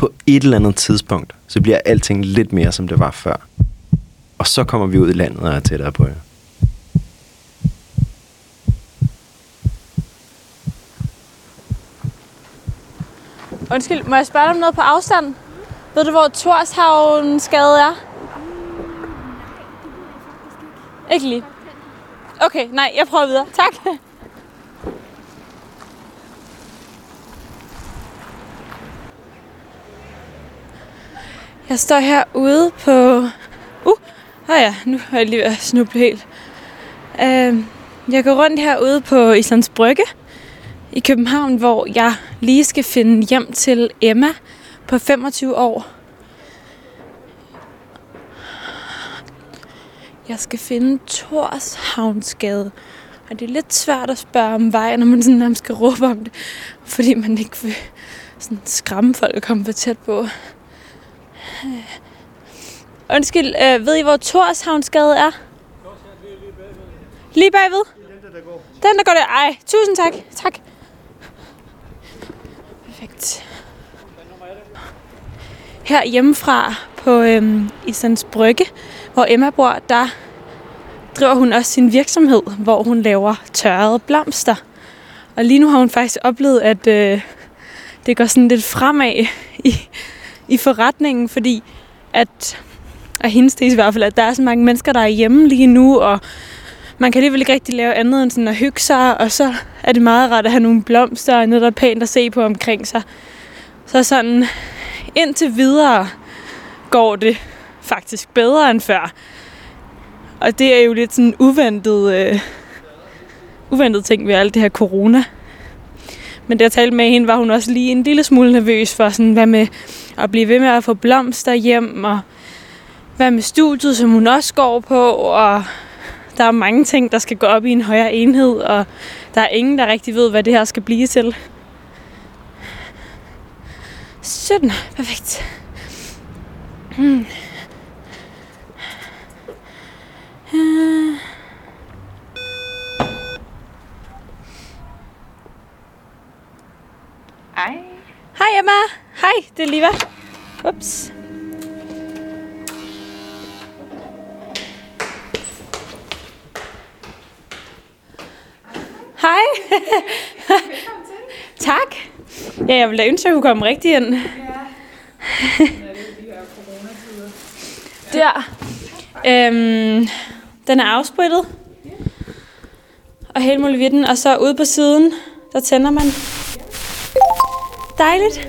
På et eller andet tidspunkt, så bliver alting lidt mere, som det var før. Og så kommer vi ud i landet og er tættere på jer. Undskyld, må jeg spørge dig om noget på afstand? Ved du, hvor Torshavnsgade er? Ikke lige. Okay, nej, jeg prøver videre. Tak. Jeg står herude på... Uh, oh ja, nu har jeg lige været snuble helt. Uh, jeg går rundt herude på Islands Brygge i København, hvor jeg lige skal finde hjem til Emma på 25 år. Jeg skal finde Torshavnsgade. Og det er lidt svært at spørge om vej, når man sådan nærmest skal råbe om det. Fordi man ikke vil sådan skræmme folk og komme for tæt på. Undskyld, øh, ved I, hvor Torshavnsgade er? Lige bagved? Den, der går der. Ej, tusind tak. Tak. Perfekt. Her hjemmefra på øhm, Islands Brygge, hvor Emma bor, der driver hun også sin virksomhed, hvor hun laver tørrede blomster. Og lige nu har hun faktisk oplevet, at øh, det går sådan lidt fremad i, i forretningen, fordi at, og hendes det i hvert fald, at der er så mange mennesker, der er hjemme lige nu, og man kan alligevel ikke rigtig lave andet end sådan at hygge sig, og så er det meget rart at have nogle blomster og noget, der er pænt at se på omkring sig. Så sådan indtil videre går det faktisk bedre end før. Og det er jo lidt sådan uventet, øh, uventet ting ved alt det her corona. Men da jeg talte med hende, var hun også lige en lille smule nervøs for, sådan, hvad med at blive ved med at få blomster hjem, og hvad med studiet, som hun også går på, og der er mange ting, der skal gå op i en højere enhed, og der er ingen, der rigtig ved, hvad det her skal blive til. Sådan, perfekt. Hmm. Uh. Hej. Hej Emma. Hej, det er Liva. Ups. Hej. tak. Ja, jeg ville da ønske, at jeg kunne komme rigtig ind. Der. Øhm, den er afsprittet. Og hele muligheden. Og så ude på siden, der tænder man. Dejligt.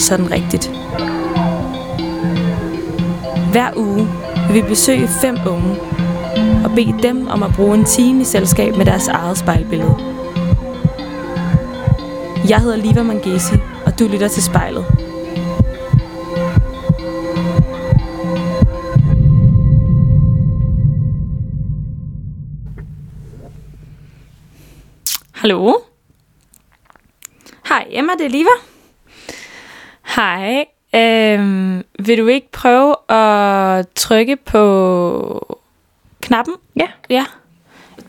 Sådan rigtigt. Hver uge vil vi besøge fem unge og bede dem om at bruge en time i selskab med deres eget spejlbillede. Jeg hedder Liva Mangesi, og du lytter til spejlet. Hallo? Hej, Emma, det er Liva. Hej. Øhm, vil du ikke prøve at trykke på knappen? Ja. Ja.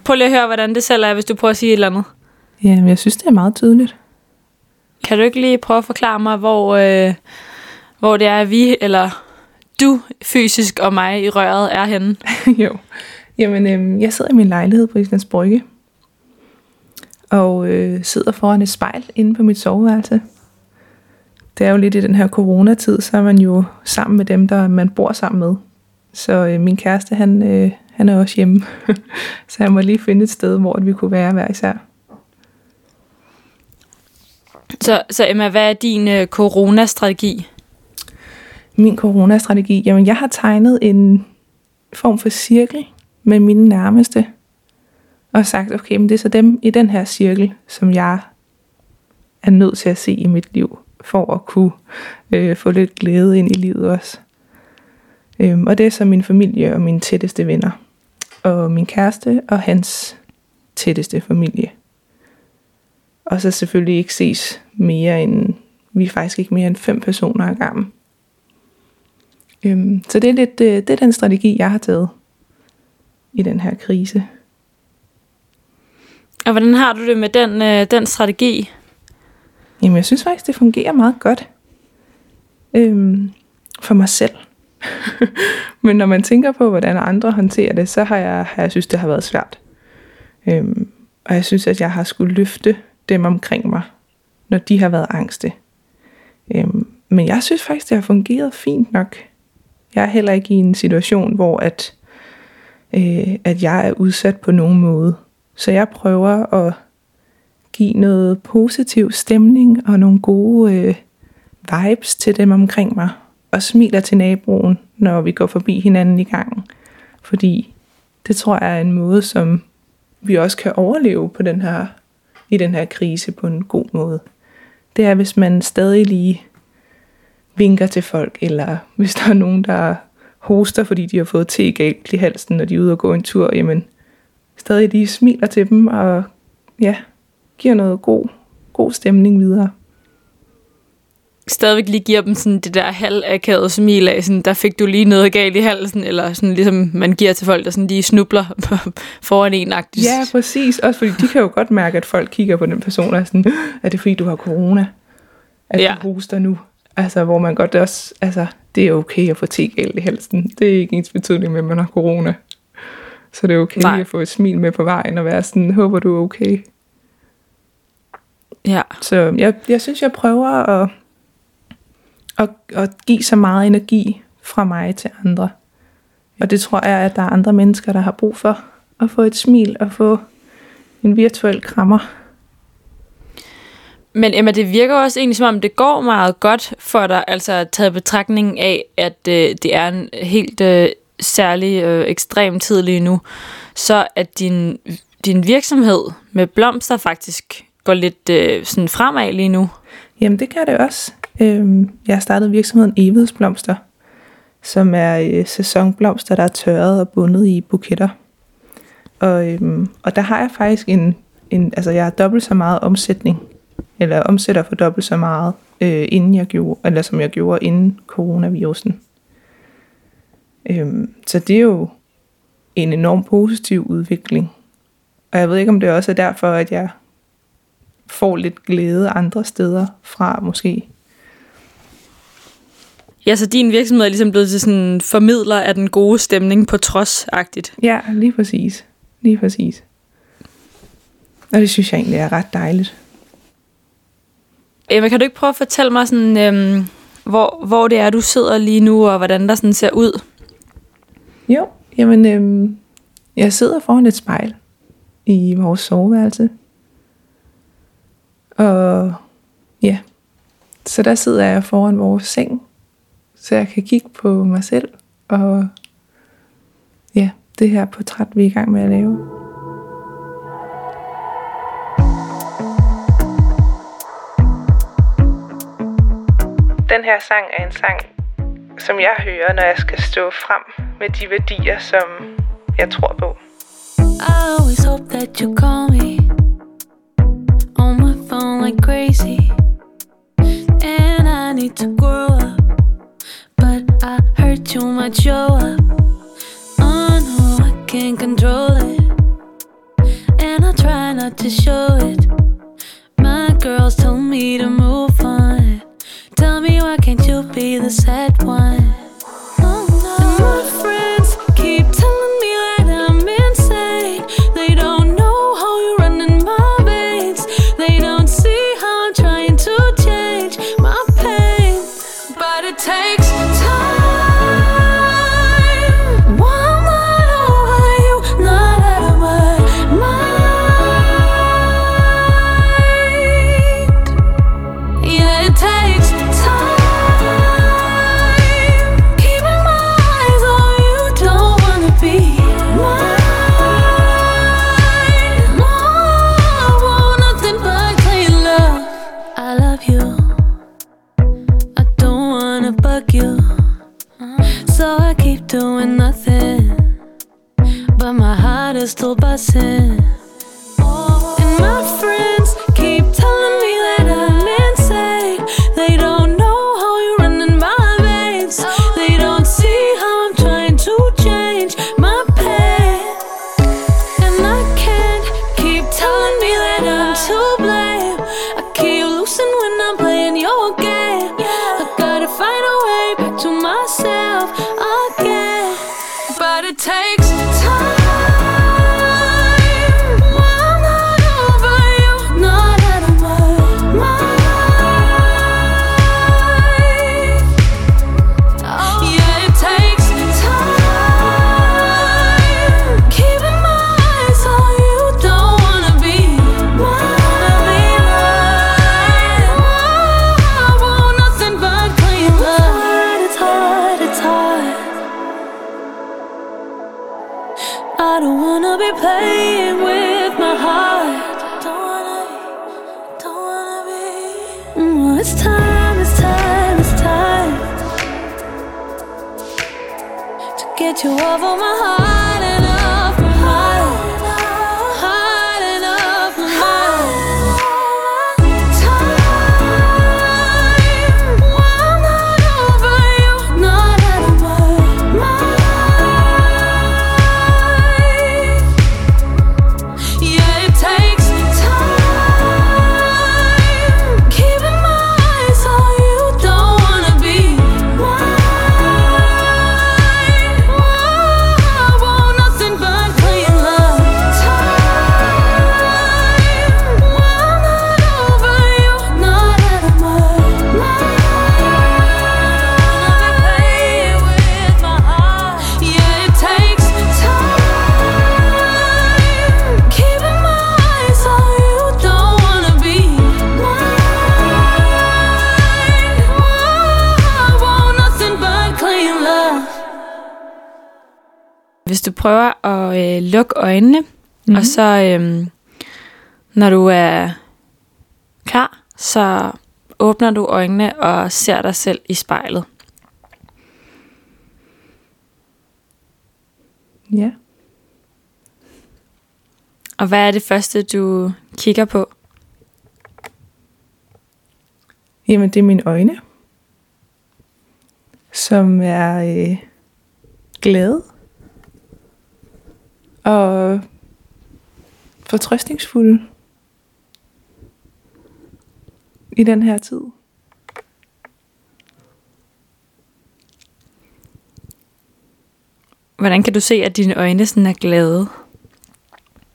Prøv lige at høre, hvordan det selv er, hvis du prøver at sige et eller andet. Ja, men jeg synes, det er meget tydeligt. Kan du ikke lige prøve at forklare mig, hvor, øh, hvor det er, vi, eller du fysisk og mig i røret er henne? jo. Jamen, øhm, jeg sidder i min lejlighed på Islands Brygge. Og øh, sidder foran et spejl inde på mit soveværelse. Det er jo lidt i den her coronatid, så er man jo sammen med dem, der man bor sammen med. Så øh, min kæreste, han, øh, han er også hjemme. så jeg må lige finde et sted, hvor vi kunne være hver især. Så, så Emma, hvad er din øh, coronastrategi? Min coronastrategi? Jamen, jeg har tegnet en form for cirkel med mine nærmeste. Og sagt, okay, men det er så dem i den her cirkel, som jeg er nødt til at se i mit liv, for at kunne øh, få lidt glæde ind i livet også. Øhm, og det er så min familie og mine tætteste venner. Og min kæreste og hans tætteste familie. Og så selvfølgelig ikke ses mere end, vi er faktisk ikke mere end fem personer ad gangen. Øhm, så det er, lidt, øh, det er den strategi, jeg har taget i den her krise. Og hvordan har du det med den, øh, den strategi? Jamen, jeg synes faktisk, det fungerer meget godt. Øhm, for mig selv. Men når man tænker på, hvordan andre håndterer det, så har jeg, har jeg synes, det har været svært. Øhm, og jeg synes, at jeg har skulle løfte dem omkring mig, når de har været angste. Øhm, men jeg synes faktisk, det har fungeret fint nok. Jeg er heller ikke i en situation, hvor at, øh, at jeg er udsat på nogen måde. Så jeg prøver at give noget positiv stemning og nogle gode øh, vibes til dem omkring mig. Og smiler til naboen, når vi går forbi hinanden i gangen. Fordi det tror jeg er en måde, som vi også kan overleve på den her, i den her krise på en god måde. Det er, hvis man stadig lige vinker til folk, eller hvis der er nogen, der hoster, fordi de har fået te galt i halsen, når de er ude og gå en tur, jamen stadig lige smiler til dem, og ja, giver noget god, god stemning videre. Stadigvæk lige giver dem sådan det der halvakavede smil af, sådan, der fik du lige noget galt i halsen, eller sådan ligesom man giver til folk, der sådan lige snubler foran en -agtigt. Ja, præcis. Også fordi de kan jo godt mærke, at folk kigger på den person og sådan, er det fordi du har corona? At ja. du hoster nu? Altså, hvor man godt også, altså, det er okay at få te galt i halsen. Det er ikke ens betydning med, at man har corona. Så det er okay Nej. at få et smil med på vejen og være sådan, håber du er okay. Ja. Så jeg, jeg synes, jeg prøver at, at, at give så meget energi fra mig til andre. Og det tror jeg, at der er andre mennesker, der har brug for. At få et smil og få en virtuel krammer. Men Emma, det virker også egentlig som om, det går meget godt for dig, altså taget betragtning af, at øh, det er en helt øh, særlig øh, ekstrem tid lige nu, så at din, din virksomhed med blomster faktisk går lidt øh, sådan fremad lige nu. Jamen det kan det også. Øhm, jeg har startet virksomheden Evids Blomster, som er øh, sæsonblomster, der er tørret og bundet i buketter. Og, øhm, og der har jeg faktisk en, en, altså jeg har dobbelt så meget omsætning, eller omsætter for dobbelt så meget, øh, inden jeg gjorde, eller som jeg gjorde inden coronavirusen. Øhm, så det er jo en enorm positiv udvikling. Og jeg ved ikke, om det også er derfor, at jeg får lidt glæde andre steder fra måske. Ja, så din virksomhed er ligesom blevet til sådan formidler af den gode stemning på trods-agtigt. Ja, lige præcis. Lige præcis. Og det synes jeg egentlig er ret dejligt. Emma, kan du ikke prøve at fortælle mig, sådan, øhm, hvor, hvor det er, du sidder lige nu, og hvordan der sådan ser ud? Jo, jamen, øhm, jeg sidder foran et spejl i vores soveværelse. Og ja, så der sidder jeg foran vores seng, så jeg kan kigge på mig selv, og ja, det her portræt, vi er i gang med at lave. Den her sang er en sang, som jeg hører, når jeg skal stå frem med de værdier, som jeg tror på. I always hope that you call me like crazy. And I need to grow up, but I heard too much show up. Oh no, I can't control it, and I try not to show it. My girls told me to move on. Tell me why can't you be the sad one? Lukke øjnene, mm-hmm. og så øh, når du er klar, så åbner du øjnene og ser dig selv i spejlet. Ja. Og hvad er det første, du kigger på? Jamen, det er mine øjne, som er øh, glade og fortrøstningsfulde i den her tid. Hvordan kan du se, at dine øjne sådan er glade?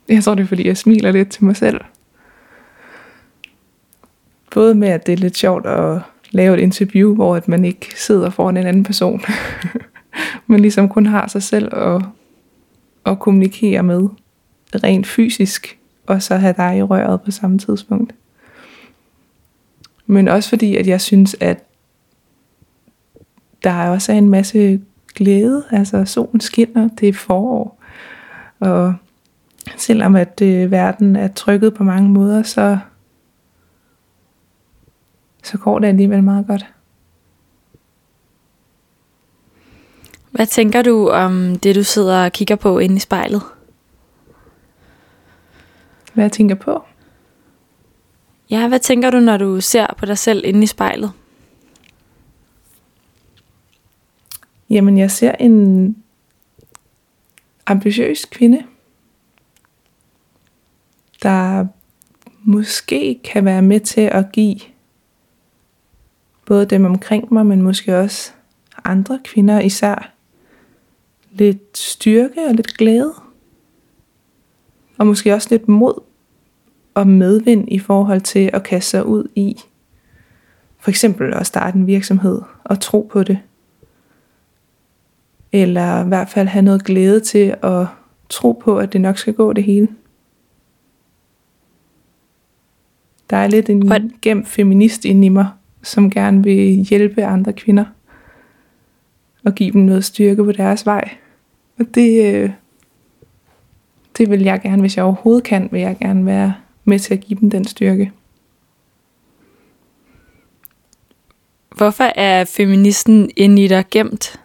Jeg tror, det er, fordi jeg smiler lidt til mig selv. Både med, at det er lidt sjovt at lave et interview, hvor at man ikke sidder foran en anden person, men ligesom kun har sig selv at, at kommunikere med rent fysisk, og så have dig i røret på samme tidspunkt. Men også fordi, at jeg synes, at der også er en masse glæde. Altså solen skinner, det er forår. Og selvom at øh, verden er trykket på mange måder, så, så går det alligevel meget godt. Hvad tænker du om det, du sidder og kigger på inde i spejlet? Hvad jeg tænker på? Ja, hvad tænker du, når du ser på dig selv inde i spejlet? Jamen, jeg ser en ambitiøs kvinde, der måske kan være med til at give både dem omkring mig, men måske også andre kvinder især lidt styrke og lidt glæde. Og måske også lidt mod og medvind i forhold til at kaste sig ud i for eksempel at starte en virksomhed og tro på det. Eller i hvert fald have noget glæde til at tro på, at det nok skal gå det hele. Der er lidt en What? gemt feminist inde i mig, som gerne vil hjælpe andre kvinder. Og give dem noget styrke på deres vej. Og det, øh, det vil jeg gerne, hvis jeg overhovedet kan, vil jeg gerne være med til at give dem den styrke. Hvorfor er feministen inde i dig gemt?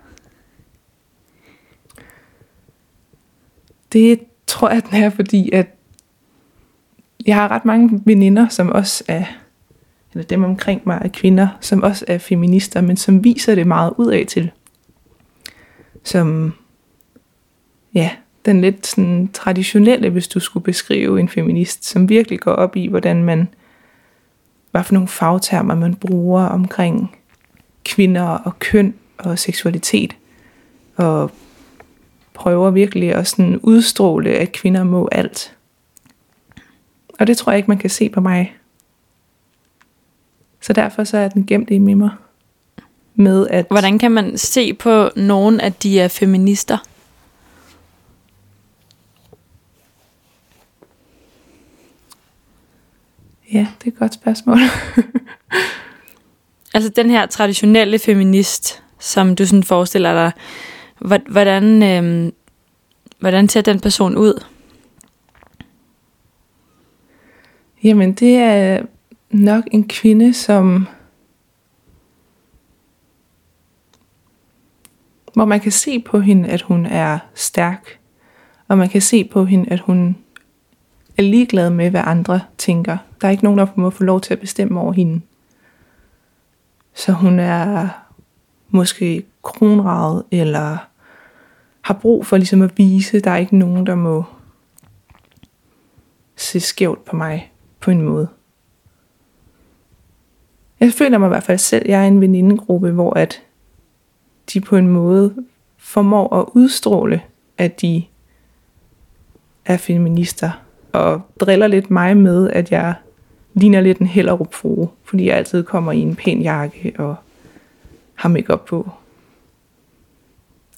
Det tror jeg, den er, fordi at jeg har ret mange veninder, som også er, eller dem omkring mig er kvinder, som også er feminister, men som viser det meget ud af til. Som, ja, den lidt sådan traditionelle, hvis du skulle beskrive en feminist, som virkelig går op i, hvordan man hvad for nogle fagtermer man bruger omkring kvinder og køn og seksualitet. Og prøver virkelig at sådan udstråle, at kvinder må alt. Og det tror jeg ikke, man kan se på mig. Så derfor så er den gemt i mig med at... Hvordan kan man se på nogen, at de er feminister? Ja, det er et godt spørgsmål. altså den her traditionelle feminist, som du sådan forestiller dig, hvordan, øh, hvordan ser den person ud? Jamen, det er nok en kvinde, som hvor man kan se på hende, at hun er stærk, og man kan se på hende, at hun er ligeglad med, hvad andre tænker. Der er ikke nogen, der må få lov til at bestemme over hende. Så hun er måske kronraget, eller har brug for ligesom at vise, der er ikke nogen, der må se skævt på mig på en måde. Jeg føler mig i hvert fald selv, jeg er en venindegruppe, hvor at de på en måde formår at udstråle, at de er feminister, og driller lidt mig med, at jeg ligner lidt en Hellerup frue, fordi jeg altid kommer i en pæn jakke og har makeup på.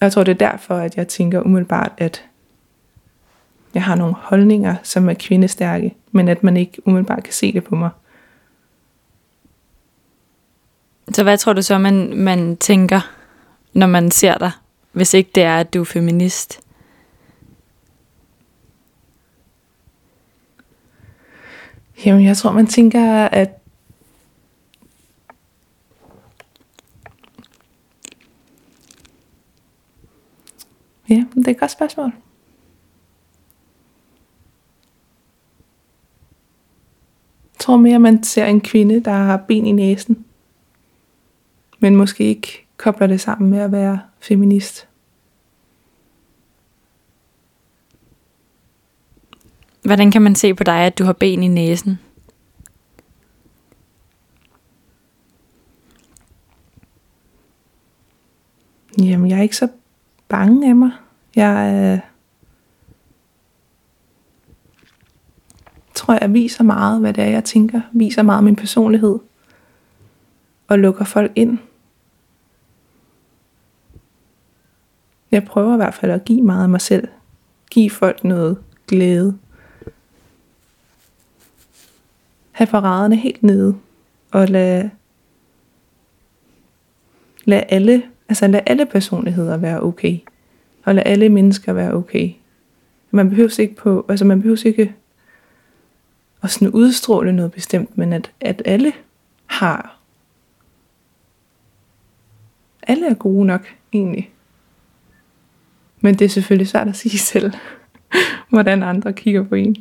Og jeg tror, det er derfor, at jeg tænker umiddelbart, at jeg har nogle holdninger, som er kvindestærke, men at man ikke umiddelbart kan se det på mig. Så hvad tror du så, man, man tænker, når man ser dig, hvis ikke det er, at du er feminist? Jamen, jeg tror, man tænker, at Ja, det er et godt spørgsmål. Jeg tror mere, man ser en kvinde, der har ben i næsen, men måske ikke kobler det sammen med at være feminist. Hvordan kan man se på dig, at du har ben i næsen? Jamen, jeg er ikke så bange af mig. Jeg øh, tror, jeg viser meget, hvad det er, jeg tænker. Viser meget min personlighed. Og lukker folk ind. Jeg prøver i hvert fald at give meget af mig selv. Give folk noget glæde. Have paraderne helt nede, og lade, lad alle, altså lad alle personligheder være okay, og lad alle mennesker være okay. Man behøver ikke på, altså man behøver ikke at sådan udstråle noget bestemt, men at, at alle har, alle er gode nok egentlig. Men det er selvfølgelig svært at sige selv, hvordan andre kigger på en.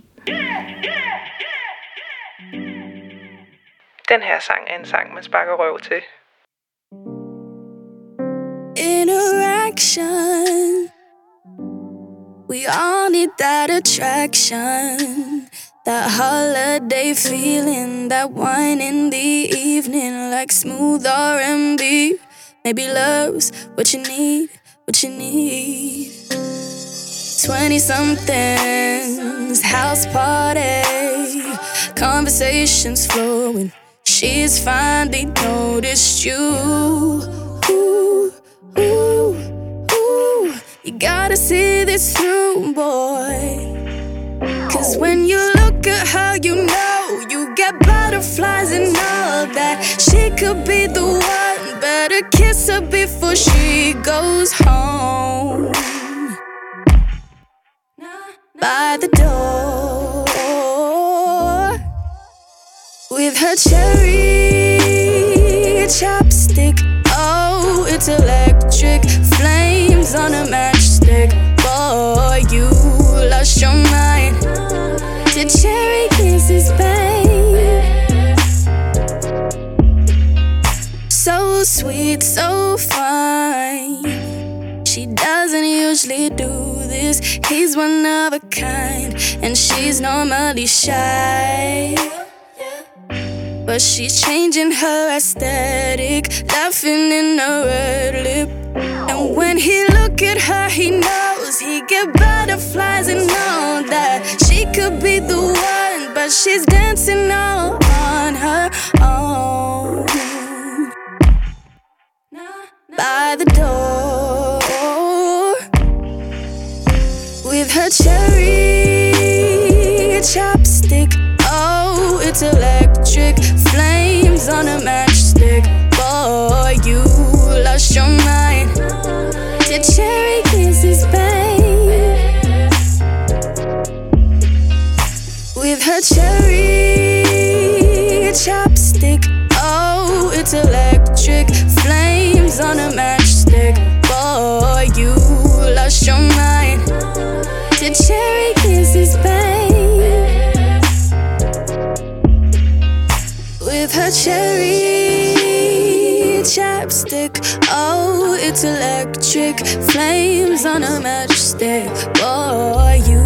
Den her sang er en sang, man sparker røv til. Interaction. We all need that attraction. That holiday feeling That wine in the evening Like smooth R&B Maybe love's what you need What you need. 20 somethings House party Conversations flowing She's finally noticed you. Ooh, ooh, ooh. You gotta see this through, boy. Cause when you look at her, you know you get butterflies and all that. She could be the one. Better kiss her before she goes home. By the door with her cherry chapstick. Oh, it's electric flames on a matchstick. Boy, you lost your mind to cherry kisses, babe. So sweet, so fine. She doesn't usually do this. He's one of a kind, and she's normally shy. But she's changing her aesthetic, laughing in a red lip. And when he look at her, he knows he get butterflies and know that she could be the one, but she's dancing all on her own. By the door with her cherry chopstick. Oh, it's electric flames on cherry chapstick. Oh, it's electric flames on a matchstick. Boy, you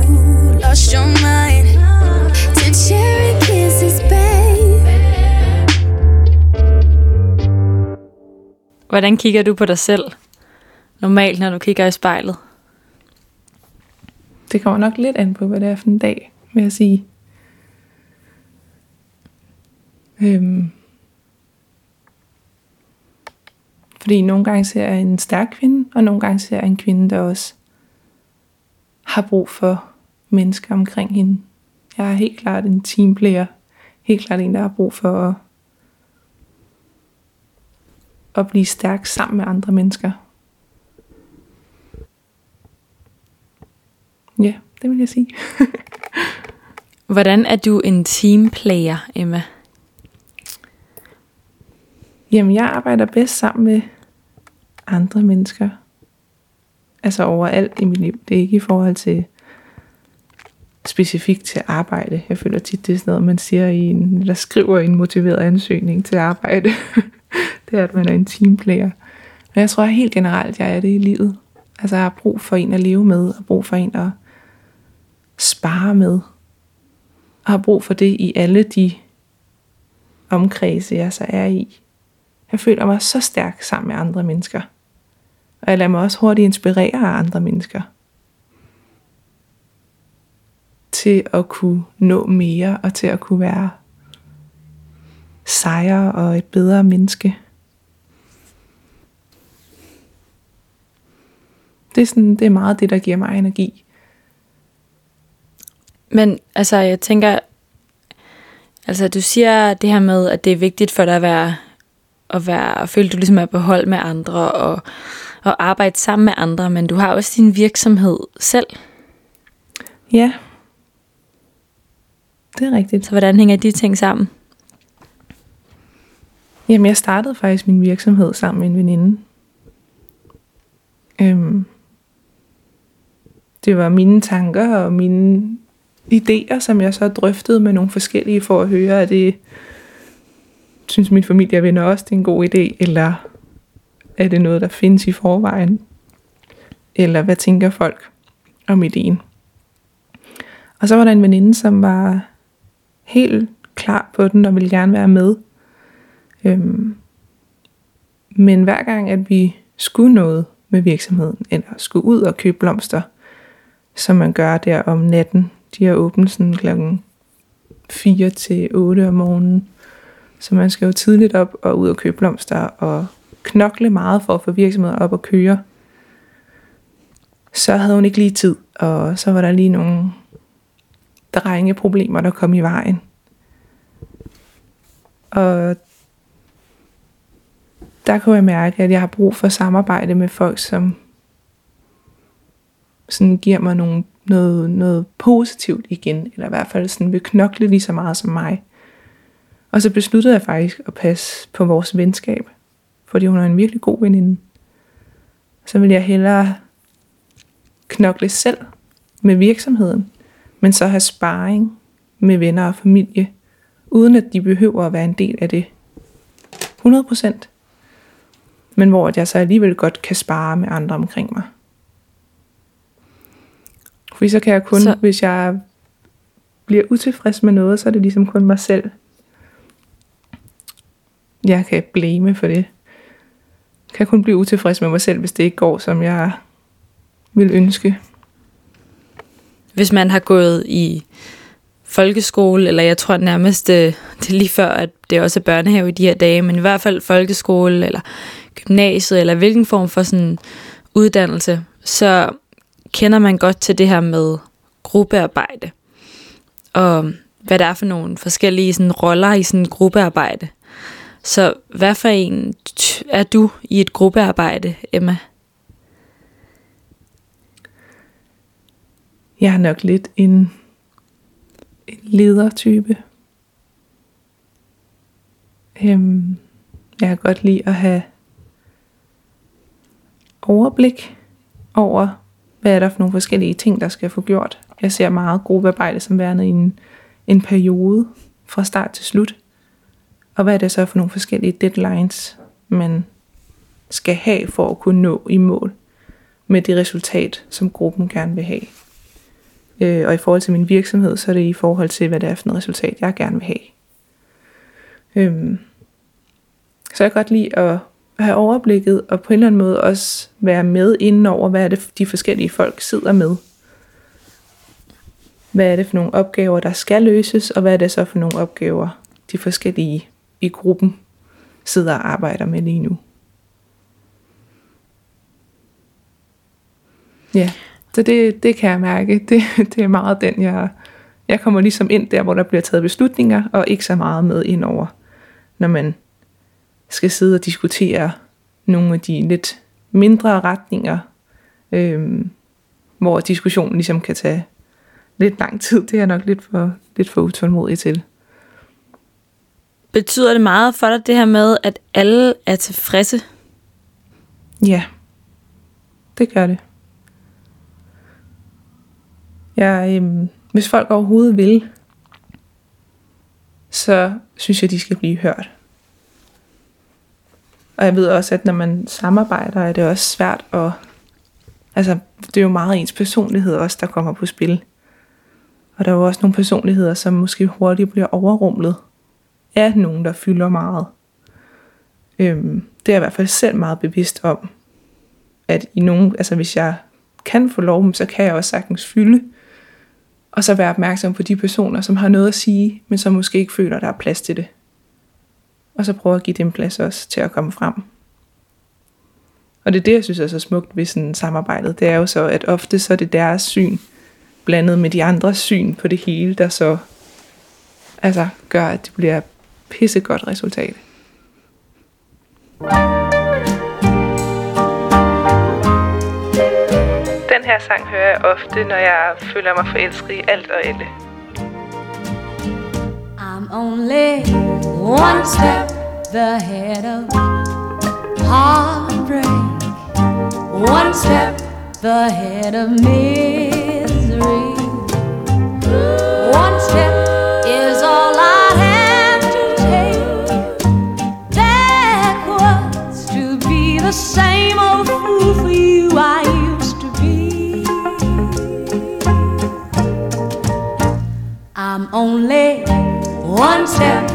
lost your mind. To cherry kisses, babe. Hvordan kigger du på dig selv normalt, når du kigger i spejlet? Det kommer nok lidt an på, hvad det er for en dag, vil jeg sige. Øhm. Fordi nogle gange ser jeg en stærk kvinde, og nogle gange ser jeg en kvinde, der også har brug for mennesker omkring hende. Jeg er helt klart en teamplayer. Helt klart en, der har brug for at, at blive stærk sammen med andre mennesker. Ja, det vil jeg sige. Hvordan er du en teamplayer, Emma? Jamen, jeg arbejder bedst sammen med andre mennesker. Altså overalt i mit liv. Det er ikke i forhold til specifikt til arbejde. Jeg føler tit, det er sådan noget, man siger i en, der skriver i en motiveret ansøgning til arbejde. det er, at man er en teamplayer. Men jeg tror helt generelt, jeg er det i livet. Altså, jeg har brug for en at leve med, og brug for en at spare med. Og har brug for det i alle de omkredse, jeg så er i. Jeg føler mig så stærk sammen med andre mennesker. Og jeg lader mig også hurtigt inspirere af andre mennesker. Til at kunne nå mere, og til at kunne være sejre og et bedre menneske. Det er, sådan, det er meget det, der giver mig energi. Men altså, jeg tænker, altså du siger det her med, at det er vigtigt for dig at være, at være at føle, at du ligesom er på hold med andre og, og arbejde sammen med andre, men du har også din virksomhed selv. Ja, det er rigtigt. Så hvordan hænger de ting sammen? Jamen, jeg startede faktisk min virksomhed sammen med en veninde. Øhm, det var mine tanker og mine idéer, som jeg så drøftede med nogle forskellige for at høre, at det synes min familie og venner også, det er en god idé, eller er det noget, der findes i forvejen? Eller hvad tænker folk om ideen? Og så var der en veninde, som var helt klar på den og ville gerne være med. Øhm, men hver gang, at vi skulle noget med virksomheden, eller skulle ud og købe blomster, som man gør der om natten, de er åbent sådan klokken 4 til 8 om morgenen, så man skal jo tidligt op og ud og købe blomster og knokle meget for at få virksomheden op og køre. Så havde hun ikke lige tid, og så var der lige nogle drengeproblemer, der kom i vejen. Og der kunne jeg mærke, at jeg har brug for samarbejde med folk, som sådan giver mig nogle, noget, noget positivt igen, eller i hvert fald sådan vil knokle lige så meget som mig. Og så besluttede jeg faktisk at passe på vores venskab, fordi hun er en virkelig god veninde. Så vil jeg hellere knokle selv med virksomheden, men så have sparring med venner og familie, uden at de behøver at være en del af det 100%. Men hvor jeg så alligevel godt kan spare med andre omkring mig. Fordi så kan jeg kun. Så- hvis jeg bliver utilfreds med noget, så er det ligesom kun mig selv, jeg kan blame for det. Jeg kan kun blive utilfreds med mig selv, hvis det ikke går, som jeg vil ønske. Hvis man har gået i folkeskole, eller jeg tror nærmest, det, det er lige før, at det også er børnehave i de her dage, men i hvert fald folkeskole, eller gymnasiet, eller hvilken form for sådan uddannelse, så kender man godt til det her med gruppearbejde. Og hvad der er for nogle forskellige sådan, roller i sådan gruppearbejde. Så hvad for en er du i et gruppearbejde, Emma? Jeg er nok lidt en, en ledertype. Øhm, jeg kan godt lide at have overblik over, hvad er der for nogle forskellige ting, der skal få gjort. Jeg ser meget gruppearbejde som værende i en, en periode fra start til slut. Og hvad er det så for nogle forskellige deadlines, man skal have for at kunne nå i mål med det resultat, som gruppen gerne vil have. Øh, og i forhold til min virksomhed, så er det i forhold til, hvad det er for et resultat, jeg gerne vil have. Øhm, så jeg kan godt lide at have overblikket, og på en eller anden måde også være med inden over, hvad er det, de forskellige folk sidder med. Hvad er det for nogle opgaver, der skal løses, og hvad er det så for nogle opgaver, de forskellige i gruppen sidder og arbejder med lige nu. Ja, så det, det kan jeg mærke. Det, det er meget den, jeg, jeg kommer ligesom ind der, hvor der bliver taget beslutninger, og ikke så meget med ind over, når man skal sidde og diskutere nogle af de lidt mindre retninger, øhm, hvor diskussionen ligesom kan tage lidt lang tid. Det er jeg nok lidt for, lidt for utålmodig til. Betyder det meget for dig det her med, at alle er tilfredse? Ja, det gør det. Jeg, øhm, hvis folk overhovedet vil, så synes jeg, de skal blive hørt. Og jeg ved også, at når man samarbejder, er det også svært at... Altså, det er jo meget ens personlighed også, der kommer på spil. Og der er jo også nogle personligheder, som måske hurtigt bliver overrumlet er nogen, der fylder meget. Øhm, det er jeg i hvert fald selv meget bevidst om. At i nogen, altså hvis jeg kan få lov, så kan jeg også sagtens fylde. Og så være opmærksom på de personer, som har noget at sige, men som måske ikke føler, der er plads til det. Og så prøve at give dem plads også til at komme frem. Og det er det, jeg synes er så smukt ved sådan samarbejdet. Det er jo så, at ofte så er det deres syn, blandet med de andres syn på det hele, der så altså gør, at det bliver pissegodt resultat. Den her sang hører jeg ofte, når jeg føler mig forelsket i alt og alle. I'm only one step ahead of heartbreak, one step ahead of misery, one step same old fool for you I used to be. I'm only one step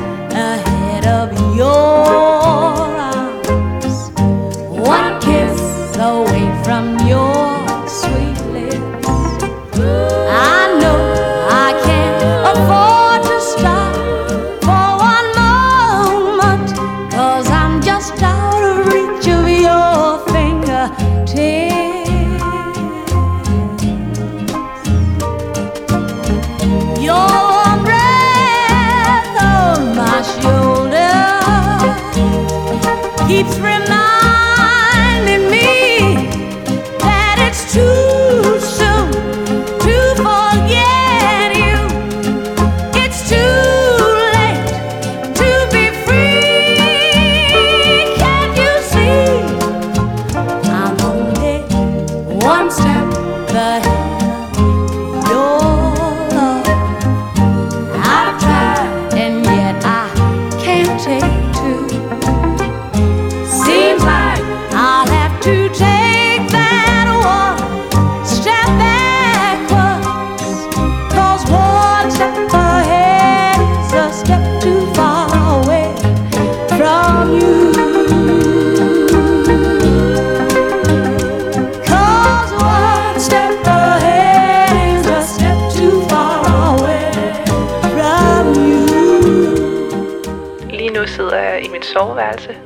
soveværelse,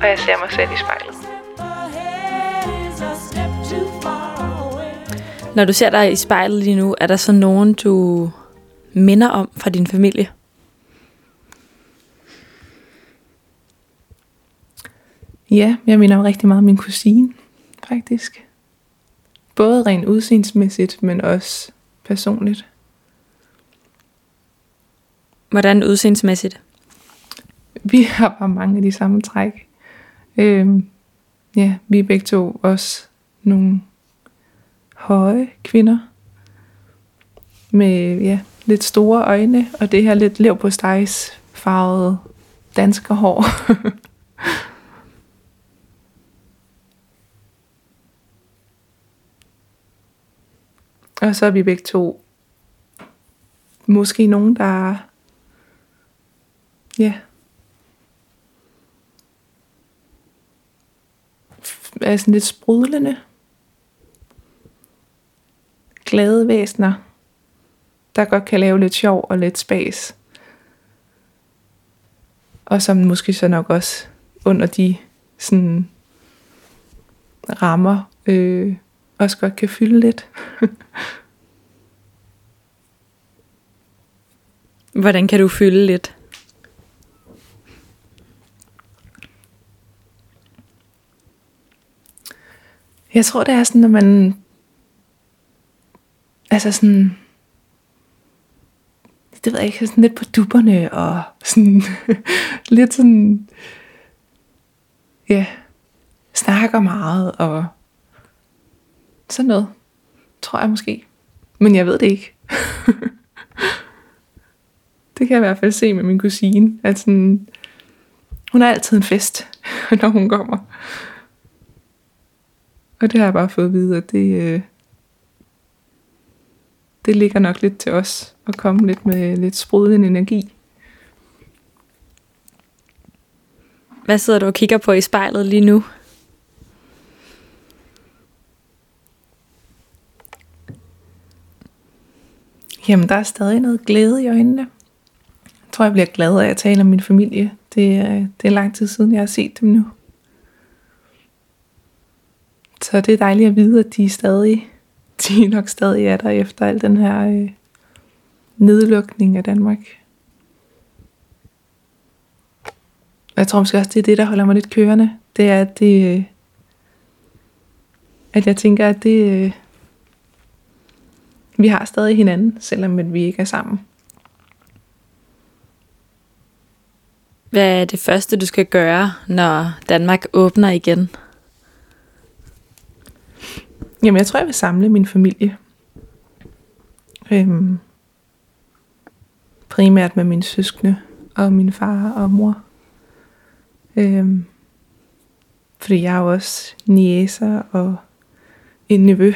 og jeg ser mig selv i spejlet. Når du ser dig i spejlet lige nu, er der så nogen, du minder om fra din familie? Ja, jeg minder om rigtig meget om min kusine, faktisk. Både rent udseendsmæssigt, men også personligt. Hvordan udseendsmæssigt? Vi har bare mange af de samme træk. Øhm, ja, vi er begge to også nogle høje kvinder. Med ja, lidt store øjne, og det her lidt lev på stejs farvede danske hår. og så er vi begge to måske nogen, der ja, er sådan lidt sprudlende. Glade væsner, der godt kan lave lidt sjov og lidt spas. Og som måske så nok også under de sådan rammer øh, også godt kan fylde lidt. Hvordan kan du fylde lidt? Jeg tror, det er sådan, at man... Altså sådan... Det ved jeg ikke, sådan lidt på dupperne, og sådan... lidt sådan... Ja, snakker meget, og sådan noget. Tror jeg måske. Men jeg ved det ikke. det kan jeg i hvert fald se med min kusine. At sådan, hun er altid en fest, når hun kommer. Og det har jeg bare fået at vide, at det, øh, det ligger nok lidt til os at komme lidt med lidt sprudlende energi. Hvad sidder du og kigger på i spejlet lige nu? Jamen, der er stadig noget glæde i øjnene. Jeg tror, jeg bliver glad af at tale om min familie. Det er, det er lang tid siden, jeg har set dem nu. Så det er dejligt at vide, at de er stadig, de er nok stadig er der efter al den her øh, nedlukning af Danmark. Og jeg tror måske også, det er det, der holder mig lidt kørende. Det er, at, det, øh, at jeg tænker, at det, øh, vi har stadig hinanden, selvom vi ikke er sammen. Hvad er det første, du skal gøre, når Danmark åbner igen? Jamen, jeg tror, jeg vil samle min familie. Øhm, primært med mine søskende og min far og mor. Øhm, fordi jeg har også niæser og en nevø,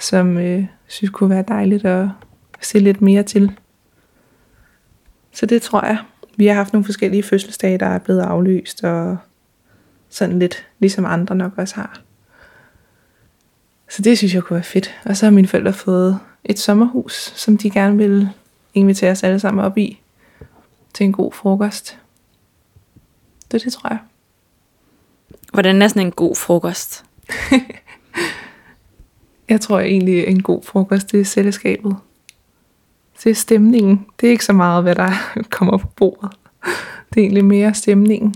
som øh, synes kunne være dejligt at se lidt mere til. Så det tror jeg. Vi har haft nogle forskellige fødselsdage, der er blevet aflyst, og sådan lidt ligesom andre nok også har. Så det synes jeg kunne være fedt. Og så har mine forældre fået et sommerhus, som de gerne vil invitere os alle sammen op i til en god frokost. Det det, tror jeg. Hvordan er sådan en god frokost? jeg tror egentlig, en god frokost, det er selskabet. Det er stemningen. Det er ikke så meget, hvad der kommer på bordet. Det er egentlig mere stemningen.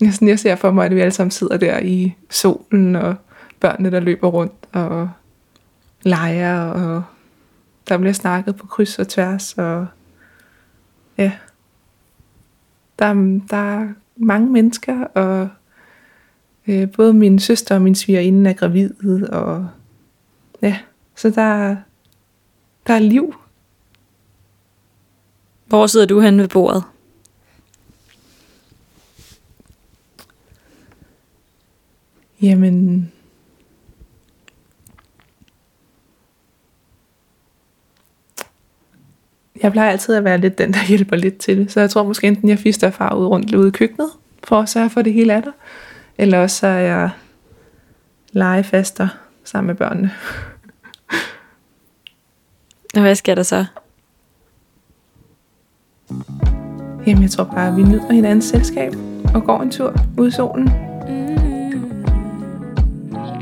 Jeg, sådan, jeg ser for mig, at vi alle sammen sidder der i solen og børnene, der løber rundt og leger, og der bliver snakket på kryds og tværs, og ja, der, der er mange mennesker, og øh, både min søster og min svigerinde er gravide, og ja, så der, der er liv. Hvor sidder du henne ved bordet? Jamen, Jeg plejer altid at være lidt den, der hjælper lidt til det. Så jeg tror måske enten, jeg fister far ud rundt ude i køkkenet, for at sørge for det hele er der. Eller også så er jeg legefaster sammen med børnene. Og hvad sker der så? Jamen, jeg tror bare, at vi nyder hinandens selskab og går en tur ud i solen. Mm.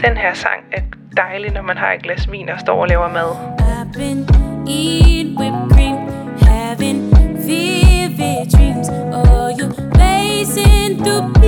Den her sang er dejlig, når man har et glas vin og står og laver mad. I've been eating through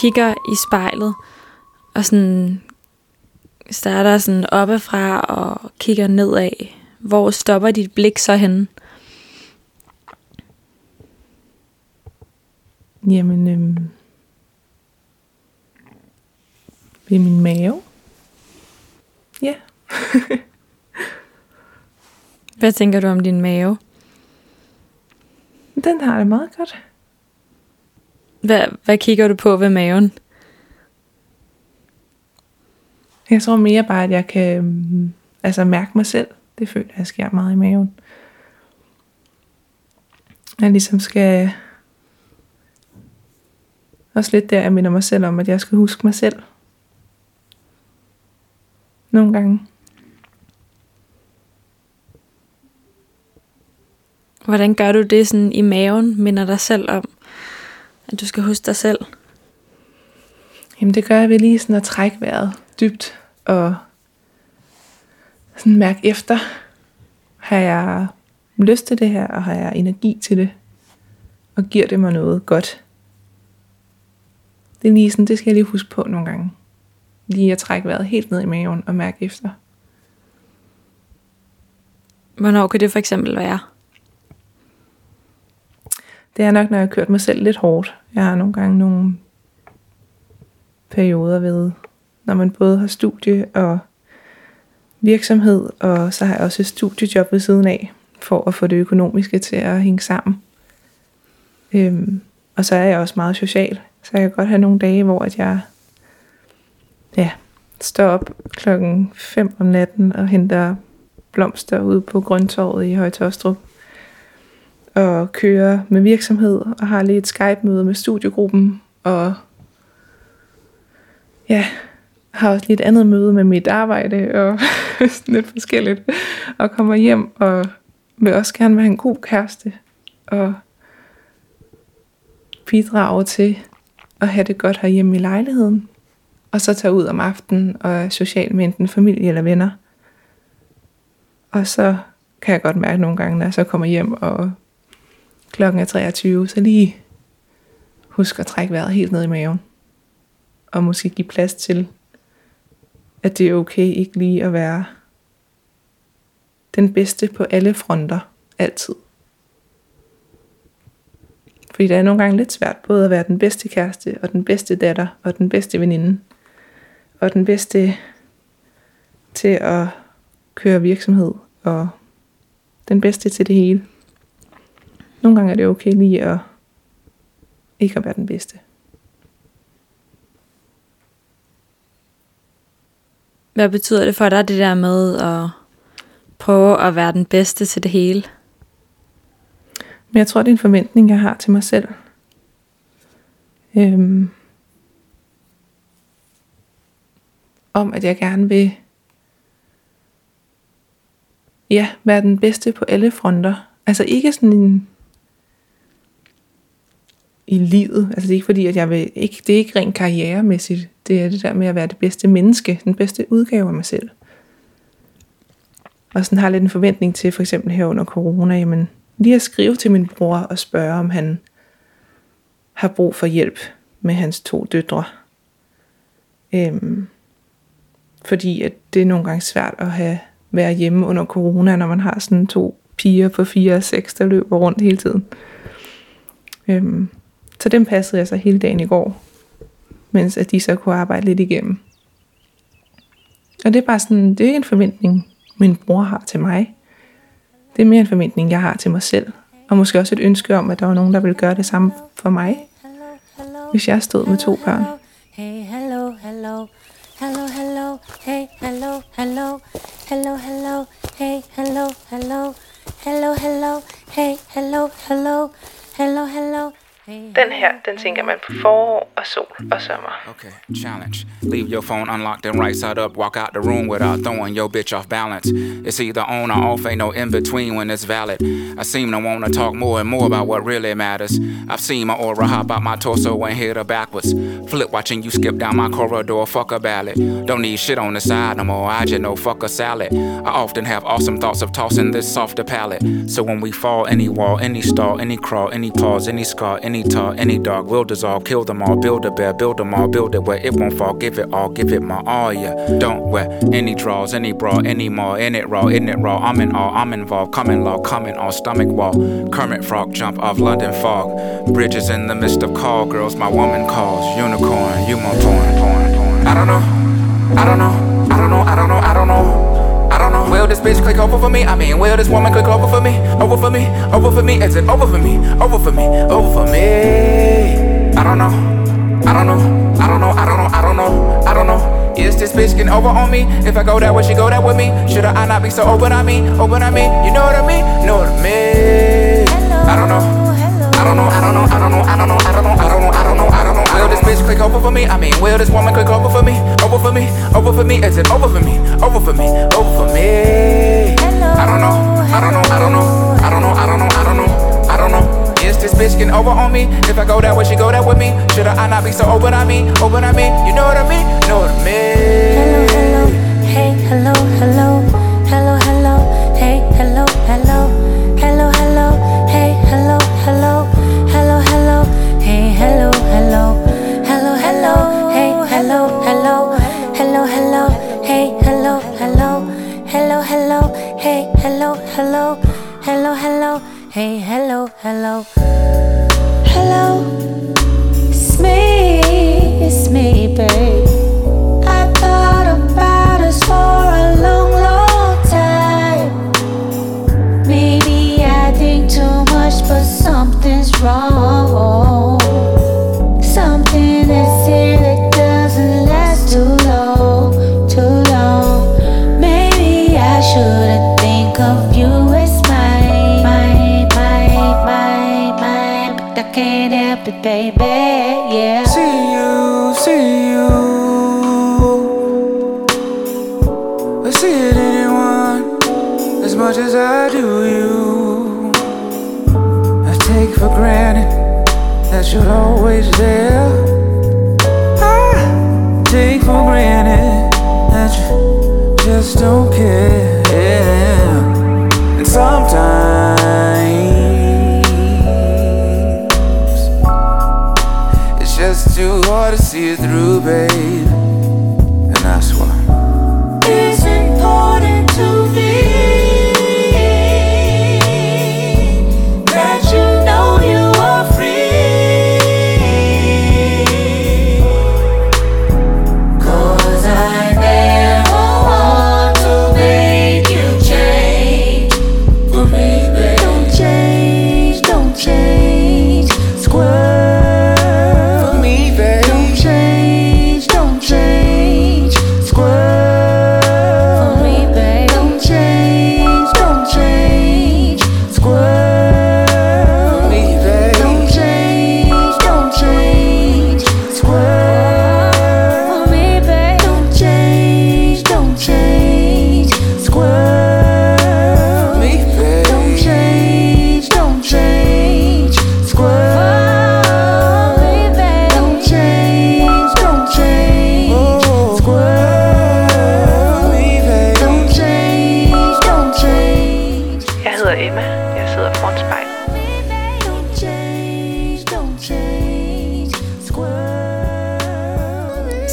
kigger i spejlet, og sådan starter sådan oppefra og kigger nedad. Hvor stopper dit blik så hen? Jamen, øhm, ved min mave. Ja. Yeah. Hvad tænker du om din mave? Den har det meget godt. Hvad, hvad kigger du på ved maven? Jeg tror mere bare, at jeg kan mm, altså mærke mig selv. Det føler jeg sker meget i maven. Jeg ligesom skal... Også lidt der, jeg minder mig selv om, at jeg skal huske mig selv. Nogle gange. Hvordan gør du det sådan i maven, minder dig selv om, at du skal huske dig selv? Jamen det gør jeg ved lige sådan at trække vejret dybt og sådan mærke efter. Har jeg lyst til det her, og har jeg energi til det? Og giver det mig noget godt? Det er lige sådan, det skal jeg lige huske på nogle gange. Lige at trække vejret helt ned i maven og mærke efter. Hvornår kan det for eksempel være? Det er nok, når jeg har kørt mig selv lidt hårdt. Jeg har nogle gange nogle perioder ved, når man både har studie og virksomhed, og så har jeg også et studiejob ved siden af, for at få det økonomiske til at hænge sammen. Øhm, og så er jeg også meget social, så jeg kan godt have nogle dage, hvor at jeg ja, står op klokken 5 om natten og henter blomster ude på Grøntorvet i Højtostrup og kører med virksomhed og har lige et Skype-møde med studiegruppen og ja, har også lige et andet møde med mit arbejde og sådan lidt forskelligt og kommer hjem og vil også gerne være en god kæreste og bidrage til at have det godt herhjemme i lejligheden og så tage ud om aftenen og er social med enten familie eller venner. Og så kan jeg godt mærke nogle gange, når jeg så kommer hjem og klokken er 23, så lige husk at trække vejret helt ned i maven. Og måske give plads til, at det er okay ikke lige at være den bedste på alle fronter, altid. Fordi det er nogle gange lidt svært både at være den bedste kæreste, og den bedste datter, og den bedste veninde, og den bedste til at køre virksomhed, og den bedste til det hele. Nogle gange er det okay lige at ikke at være den bedste. Hvad betyder det for dig, det der med at prøve at være den bedste til det hele? Men jeg tror, det er en forventning, jeg har til mig selv. Øhm, om, at jeg gerne vil ja, være den bedste på alle fronter. Altså ikke sådan en i livet. Altså det er ikke fordi, at jeg vil, ikke, det er ikke rent karrieremæssigt. Det er det der med at være det bedste menneske, den bedste udgave af mig selv. Og sådan har jeg lidt en forventning til, for eksempel her under corona, jamen lige at skrive til min bror og spørge, om han har brug for hjælp med hans to døtre. Øhm, fordi at det er nogle gange svært at have være hjemme under corona, når man har sådan to piger på 4 og 6, der løber rundt hele tiden. Øhm, så dem passede jeg så hele dagen i går, mens at de så kunne arbejde lidt igennem. Og det er bare sådan, det er ikke en forventning, min bror har til mig. Det er mere en forventning, jeg har til mig selv. Og måske også et ønske om, at der var nogen, der ville gøre det samme for mig, hvis jeg stod med to børn. Hey, hello, hello. Hello, hello, hey, hello, hello. Hello, hello, hey, hello, hello. Hello, hello, hey, hello, hello. Hello, hello. Den her, den tænker man på forår og sol og sommer. Okay, challenge. Leave your phone unlocked and right side up. Walk out the room without throwing your bitch off balance. It's either on or off, ain't no in between when it's valid. I seem to want to talk more and more about what really matters. I've seen my aura hop out my torso and hit her backwards. Flip watching you skip down my corridor, fuck a ballad. Don't need shit on the side no more, I just know fuck a salad. I often have awesome thoughts of tossing this softer palate. So when we fall, any wall, any stall, any crawl, any pause, any scar, any tar, any dog will dissolve, kill them all, build a bear, build them all, build it where it won't fall, give it all, give it my all, yeah. Don't wear any draws, any bra, any more, in it raw, in it raw, I'm in all, I'm involved, coming law, coming all, stomach wall, Kermit frog jump off London fog, bridges in the midst of call girls, my woman calls, unicorn, you my porn, porn, porn. I don't know. I don't know. I don't know. I don't know. I don't know this bitch click over for me? I mean, will this woman click over for me? Over for me? Over for me? Is it over for me? Over for me? Over for me? I don't know. I don't know. I don't know. I don't know. I don't know. I don't know. Is this bitch getting over on me? If I go that way, she go that with me. Should I not be so open on me? Open on me? You know what I mean? Know what I mean? I don't know. I don't know. I don't know. I don't know. I don't know. I don't know bitch click over for me? I mean, will this woman click over for me? Over for me? Over for me? Is it over for me? Over for me? Over for me? I don't know. I don't know. I don't know. I don't know. I don't know. I don't know. I don't know. Is this bitch getting over on me? If I go that way, she go that with me. Should I not be so open on me? Open on me? You know what I mean? Know what I mean? It, baby. Yeah. See you, see you. I see it anyone as much as I do you. I take for granted that you're always there. I take for granted that you just don't care. And sometimes too hard to see it through, babe.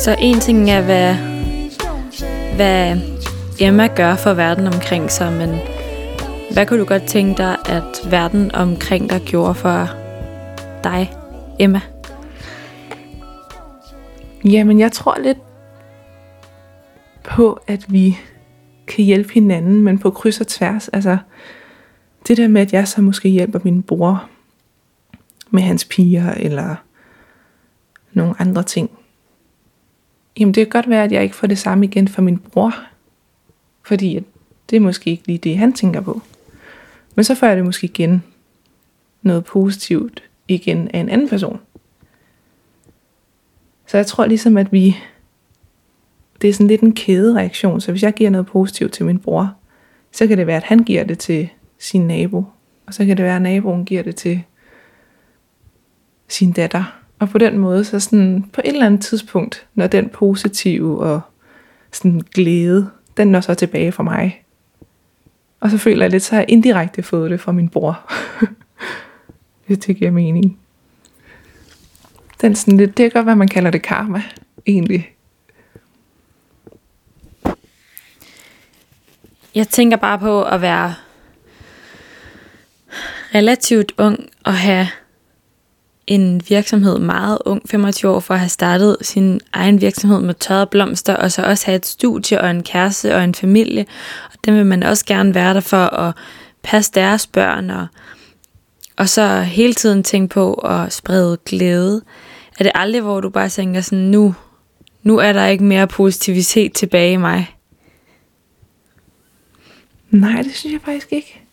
Så en ting er, hvad, hvad Emma gør for verden omkring sig, men hvad kunne du godt tænke dig, at verden omkring dig gjorde for dig, Emma? Jamen, jeg tror lidt på, at vi kan hjælpe hinanden, men på kryds og tværs. Altså, det der med, at jeg så måske hjælper min bror med hans piger, eller nogle andre ting. Jamen, det kan godt være, at jeg ikke får det samme igen fra min bror. Fordi det er måske ikke lige det, han tænker på. Men så får jeg det måske igen noget positivt igen af en anden person. Så jeg tror ligesom, at vi... Det er sådan lidt en kædereaktion. Så hvis jeg giver noget positivt til min bror, så kan det være, at han giver det til sin nabo. Og så kan det være, at naboen giver det til sin datter. Og på den måde, så sådan på et eller andet tidspunkt, når den positive og sådan glæde, den når så tilbage for mig. Og så føler jeg lidt, så har jeg indirekte fået det fra min bror. det det giver mening. Den sådan lidt, det kan godt man kalder det karma, egentlig. Jeg tænker bare på at være relativt ung og have en virksomhed meget ung, 25 år, for at have startet sin egen virksomhed med tørrede blomster, og så også have et studie og en kæreste og en familie. Og dem vil man også gerne være der for at passe deres børn, og, og så hele tiden tænke på at sprede glæde. Er det aldrig, hvor du bare tænker sådan, nu, nu er der ikke mere positivitet tilbage i mig? Nej, det synes jeg faktisk ikke.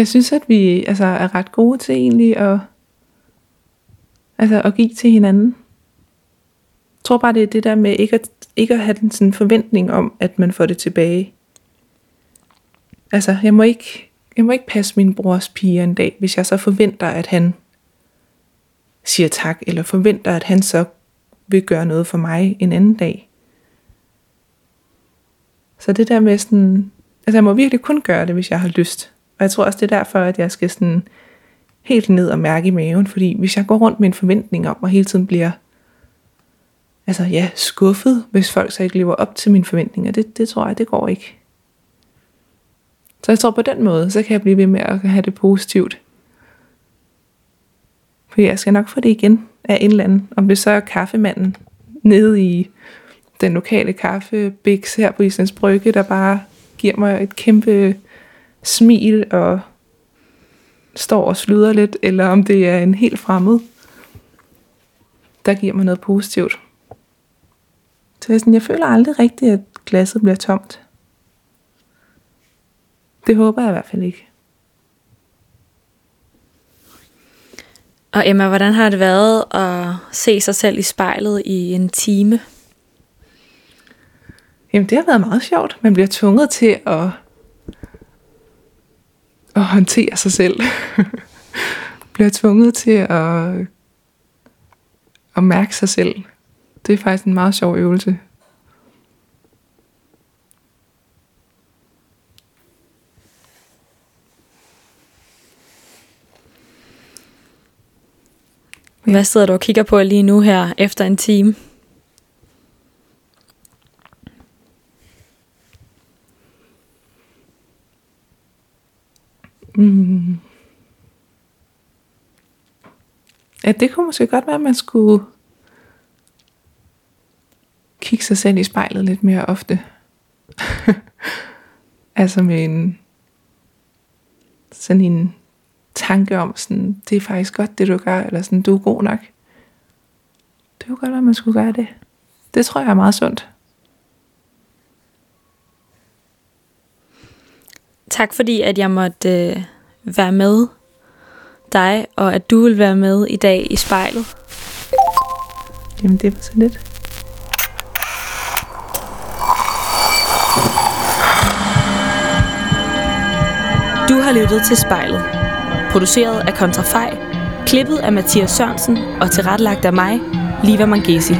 Jeg synes, at vi altså, er ret gode til egentlig at, altså, at give til hinanden. Jeg tror bare, det er det der med ikke at, ikke at have den sådan forventning om, at man får det tilbage. Altså, jeg må ikke, jeg må ikke passe min brors pige en dag, hvis jeg så forventer, at han siger tak, eller forventer, at han så vil gøre noget for mig en anden dag. Så det der med sådan, altså jeg må virkelig kun gøre det, hvis jeg har lyst. Og jeg tror også, det er derfor, at jeg skal sådan helt ned og mærke i maven, fordi hvis jeg går rundt med en forventning om, og hele tiden bliver altså ja, skuffet, hvis folk så ikke lever op til mine forventninger, det, det tror jeg, det går ikke. Så jeg tror på den måde, så kan jeg blive ved med at have det positivt. For jeg skal nok få det igen af en eller anden. Om det så er kaffemanden nede i den lokale kaffebiks her på Islands Brygge, der bare giver mig et kæmpe smil og står og sluder lidt, eller om det er en helt fremmed, der giver mig noget positivt. Så jeg, sådan, jeg føler aldrig rigtigt, at glasset bliver tomt. Det håber jeg i hvert fald ikke. Og Emma, hvordan har det været at se sig selv i spejlet i en time? Jamen, det har været meget sjovt. Man bliver tvunget til at, at håndtere sig selv. bliver tvunget til at, at mærke sig selv. Det er faktisk en meget sjov øvelse. Hvad sidder du og kigger på lige nu her efter en time? At det kunne måske godt være, at man skulle kigge sig selv i spejlet lidt mere ofte. altså med en sådan en tanke om, sådan, det er faktisk godt, det du gør, eller sådan, du er god nok. Det kunne godt være, at man skulle gøre det. Det tror jeg er meget sundt. Tak fordi, at jeg måtte øh, være med dig, og at du vil være med i dag i spejlet. Jamen, det var så lidt. Du har lyttet til spejlet. Produceret af Kontrafej, klippet af Mathias Sørensen og tilrettelagt af mig, Liva Mangesi.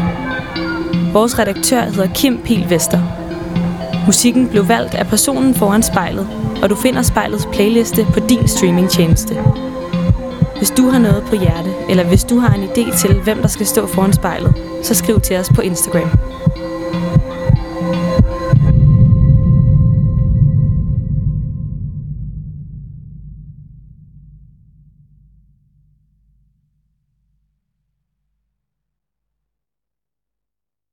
Vores redaktør hedder Kim Pil Vester. Musikken blev valgt af personen foran spejlet, og du finder spejlets playliste på din streamingtjeneste. Hvis du har noget på hjerte, eller hvis du har en idé til, hvem der skal stå foran spejlet, så skriv til os på Instagram.